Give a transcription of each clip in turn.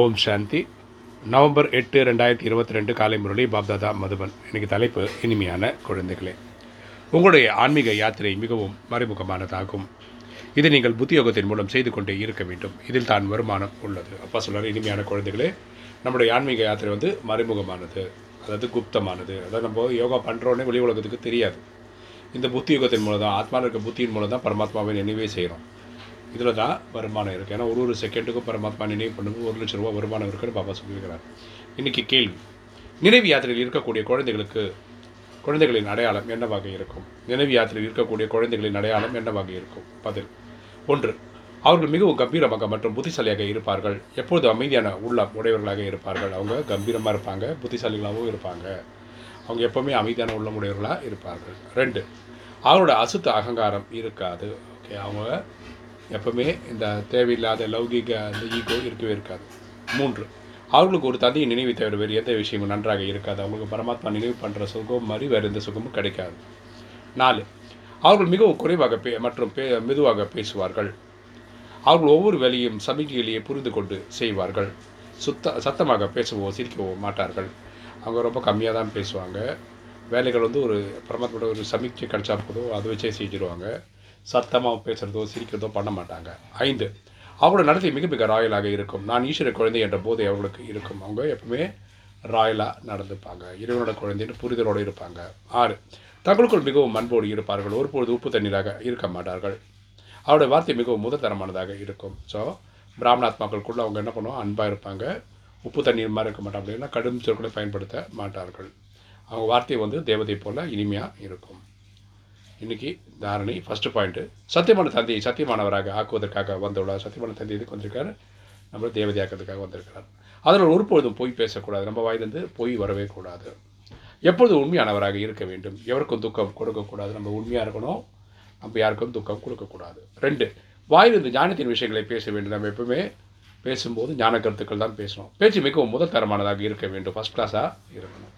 ஓம் சாந்தி. November எட்டு ரெண்டாயிரத்தி இருபத்தி ரெண்டு காலை முரளி பாப்தாதா மதுபன். இன்றைக்கு தலைப்பு இனிமையான குழந்தைகளே. உங்களுடைய ஆன்மீக யாத்திரை மிகவும் மறைமுகமானதாகும். இதை நீங்கள் புத்தியோகத்தின் மூலம் செய்து கொண்டே இருக்க வேண்டும். இதில் தான் வருமானம் உள்ளது. அப்பா சொல்கிறார் இனிமையான குழந்தைகளே நம்முடைய ஆன்மீக யாத்திரை வந்து மறைமுகமானது அதாவது குப்தமானது. அதாவது நம்ம யோகா பண்ணுறோன்னே வெளி உலகத்துக்கு தெரியாது. இந்த புத்தி யுகத்தின் மூலம் தான் ஆத்மாவில் இருக்க புத்தியின் மூலம் தான் பரமாத்மாவை நினைவே செய்கிறோம் இதில் தான் வருமானம் இருக்குது ஏன்னா ஒரு ஒரு செகண்டுக்கும் பரமாத்மா நினைவு பண்ணும்போது ஒரு லட்ச ரூபா வருமானம் இருக்குன்னு பாபா சொல்லியிருக்கிறார். இன்றைக்கி கேள்வி. நினைவு யாத்திரையில் இருக்கக்கூடிய குழந்தைகளுக்கு குழந்தைகளின் அடையாளம் என்னவாக இருக்கும்? நினைவு யாத்திரையில் இருக்கக்கூடிய குழந்தைகளின் அடையாளம் என்னவாக இருக்கும்? பதில். ஒன்று அவர்கள் மிகவும் கம்பீரமாக மற்றும் புத்திசாலியாக இருப்பார்கள். எப்பொழுது அமைதியான உள்ளம் உடையவர்களாக இருப்பார்கள். அவங்க கம்பீரமாக இருப்பாங்க புத்திசாலிகளாகவும் இருப்பாங்க. அவங்க எப்போவுமே அமைதியான உள்ளம் உடையவர்களாக இருப்பார்கள். ரெண்டு அவரோட அசுத்த அகங்காரம் இருக்காது. ஓகே அவங்க எப்பவுமே இந்த தேவையில்லாத லௌகிக அந்த ஈகோ இருக்கவே இருக்காது. மூன்று அவர்களுக்கு ஒரு தந்தையின் நினைவு தவிர வேறு எந்த விஷயமும் நன்றாக இருக்காது. அவங்களுக்கு பரமாத்மா நினைவு பண்ணுற சுகம் மாதிரி வேறு எந்த சுகமும் கிடைக்காது. நாலு அவர்கள் மிகவும் குறைவாக பே மற்றும் பே மெதுவாக பேசுவார்கள். அவர்கள் ஒவ்வொரு வேலையும் சமிகையிலேயே புரிந்து கொண்டு செய்வார்கள். சுத்த சத்தமாக பேசவோ சிரிக்கவோ மாட்டார்கள். அவங்க ரொம்ப கம்மியாக தான் பேசுவாங்க. வேலைகள் வந்து ஒரு பரமாத்மாவோட ஒரு சமீட்சை கிடைச்சா போதும் அதை வச்சே செஞ்சுருவாங்க. சத்தமாக பேசுகிறதோ சிரிக்கிறதோ பண்ண மாட்டாங்க. ஐந்து அவங்களோட நடத்தை மிக மிக ராயலாக இருக்கும். நான் ஈஸ்வர குழந்தை என்ற போதை அவர்களுக்கு இருக்கும். அவங்க எப்பவுமே ராயலாக நடந்துப்பாங்க. இறைவனோட குழந்தைன்னு புரிதலோடு இருப்பாங்க. ஆறு தங்களுக்குள் மிகவும் அன்போடு இருப்பார்கள். ஒருபொழுது உப்பு தண்ணீராக இருக்க மாட்டார்கள். அவருடைய வார்த்தை மிகவும் முதத்தரமானதாக இருக்கும். ஸோ பிராமணாத்மாக்களுக்குள்ள அவங்க என்ன பண்ணுவோம் அன்பாக இருப்பாங்க. உப்பு தண்ணீர் மாதிரி இருக்க மாட்டாங்க. அப்படின்னா கடும் சொற்களை பயன்படுத்த மாட்டார்கள். அவங்க வார்த்தை வந்து தேவதை போல் இனிமையாக இருக்கும். இன்னைக்கு தாரணி ஃபஸ்ட்டு பாயிண்ட்டு சத்தியமான தந்தையை சத்தியமானவராக ஆக்குவதற்காக வந்துள்ளார் சத்தியமான தந்தை இதுக்கு வந்திருக்காரு? நம்மளை தேவதையாக்கிறதுக்காக வந்திருக்கிறார். அதில் ஒருபொழுதும் பொய் பேசக்கூடாது. நம்ம வாயிலிருந்து பொய் வரவே கூடாது. எப்பொழுதும் உண்மையானவராக இருக்க வேண்டும். எவருக்கும் துக்கம் கொடுக்கக்கூடாது. நம்ம உண்மையாக இருக்கணும். நம்ம யாருக்கும் துக்கம் கொடுக்கக்கூடாது. ரெண்டு வாயிலிருந்து ஞானத்தின் விஷயங்களை பேச வேண்டும். நம்ம எப்பவுமே பேசும்போது ஞான கருத்துக்கள் தான் பேசணும். பேச்சு மிகவும் முதல் தரமானதாக இருக்க வேண்டும். ஃபஸ்ட் கிளாஸாக இருக்கணும்.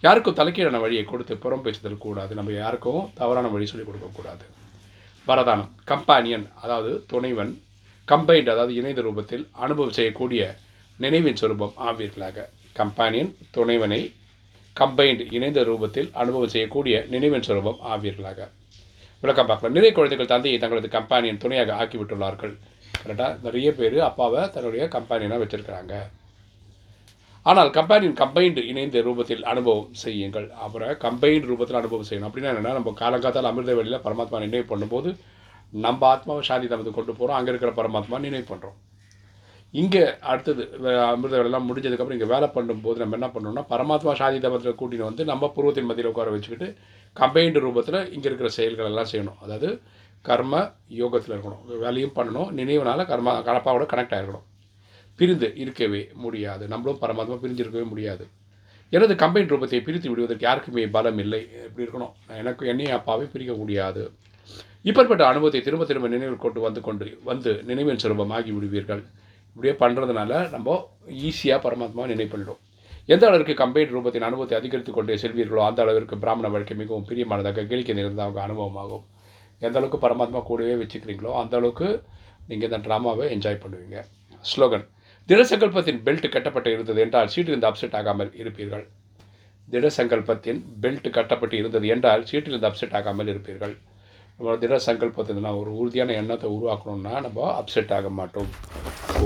யாருக்கும் தலைக்கீழான வழியை கொடுத்து புறம் பேசுதல் கூடாது. நம்ம யாருக்கும் தவறான வழி சொல்லிக் கொடுக்கக்கூடாது வரதானம் கம்பானியன் அதாவது துணைவன் கம்பைண்ட் அதாவது இணைந்த ரூபத்தில் அனுபவம் செய்யக்கூடிய நினைவின் சொரூபம் ஆவீர்களாக. கம்பானியன் துணைவனை கம்பைண்ட் இணைந்த ரூபத்தில் அனுபவம் செய்யக்கூடிய நினைவின் சொரூபம் ஆவீர்களாக. விளக்கம் பார்க்கலாம். நிறைய குழந்தைகள் தந்தையை தங்களது கம்பானியன் துணையாக ஆக்கிவிட்டுள்ளார்கள். கரெக்டாக நிறைய பேர் அப்பாவை தன்னுடைய கம்பானியனாக வச்சுருக்கிறாங்க. ஆனால் கம்பேனியன் கம்பைன்டு இணைந்த ரூபத்தில் அனுபவம் செய்யுங்கள். அப்புறம் கம்பைன்டு ரூபத்தில் அனுபவம் செய்யணும். அப்படின்னா என்னென்னா நம்ம காலங்காத்தால் அமிர்த வழியில் பரமாத்மா நினைவு பண்ணும்போது நம்ம ஆத்மாவை சாந்தி தமது கொண்டு போகிறோம் அங்கே இருக்கிற பரமாத்மா நினைவு பண்ணுறோம் இங்கே அடுத்தது அமிர்த வேலைலாம் முடிஞ்சதுக்கப்புறம் இங்கே வேலை பண்ணும்போது நம்ம என்ன பண்ணணும்னா பரமாத்மா சாதி தமத்தில் கூட்டின்னு வந்து நம்ம பூர்வத்தின் மத்தியில் உட்கார வச்சுக்கிட்டு கம்பைன்டு ரூபத்தில் இங்கே இருக்கிற செயல்கள் எல்லாம் செய்யணும். அதாவது கர்ம யோகத்தில் இருக்கணும். வேலையும் பண்ணணும். நினைவுனால கர்மா கலப்பாவோட கனெக்ட் ஆகிருக்கணும் பிரிந்து இருக்கவே முடியாது. நம்மளும் பரமாத்மா பிரிஞ்சு இருக்கவே முடியாது. எனது கம்பைன் ரூபத்தை பிரித்து விடுவதற்கு யாருக்குமே பலம் இல்லை. இப்படி இருக்கணும். எனக்கு என்னையும் அப்பாவை பிரிக்க முடியாது. இப்படிப்பட்ட அனுபவத்தை திரும்ப திரும்ப நினைவில் கொண்டு வந்து கொண்டு வந்து நினைவின் சுரூபமாகி விடுவீர்கள். இப்படியே பண்ணுறதுனால நம்ம ஈஸியாக பரமாத்மா நினைவு பண்ணிடும் எந்த அளவிற்கு கம்பைன் ரூபத்தின் அனுபவத்தை அதிகரித்து கொண்டே செல்வீர்களோ அந்த அளவிற்கு பிராமண வாழ்க்கை மிகவும் பிரியமானதாக கேளிக்கை நிறைந்த அவங்க அனுபவமாகும். எந்த அளவுக்கு பரமாத்மா கூடவே வச்சுக்கிறீங்களோ அந்த அளவுக்கு நீங்கள் இந்த ட்ராமாவை என்ஜாய் பண்ணுவீங்க. ஸ்லோகன். திடசங்கல்பத்தின் பெல்ட் கட்டப்பட்டு இருந்தது என்றால் சீட்டிலிருந்து அப்செட் ஆகாமல் இருப்பீர்கள். திடசங்கல்பத்தின் பெல்ட் கட்டப்பட்டு இருந்தது என்றால் சீட்டிலிருந்து அப்செட் ஆகாமல் இருப்பீர்கள். நம்ம திட சங்கல்பத்தினா ஒரு உறுதியான எண்ணத்தை உருவாக்கணும்னா நம்ம அப்செட் ஆக மாட்டோம்.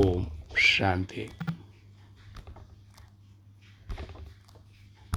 ஓம் சாந்தி.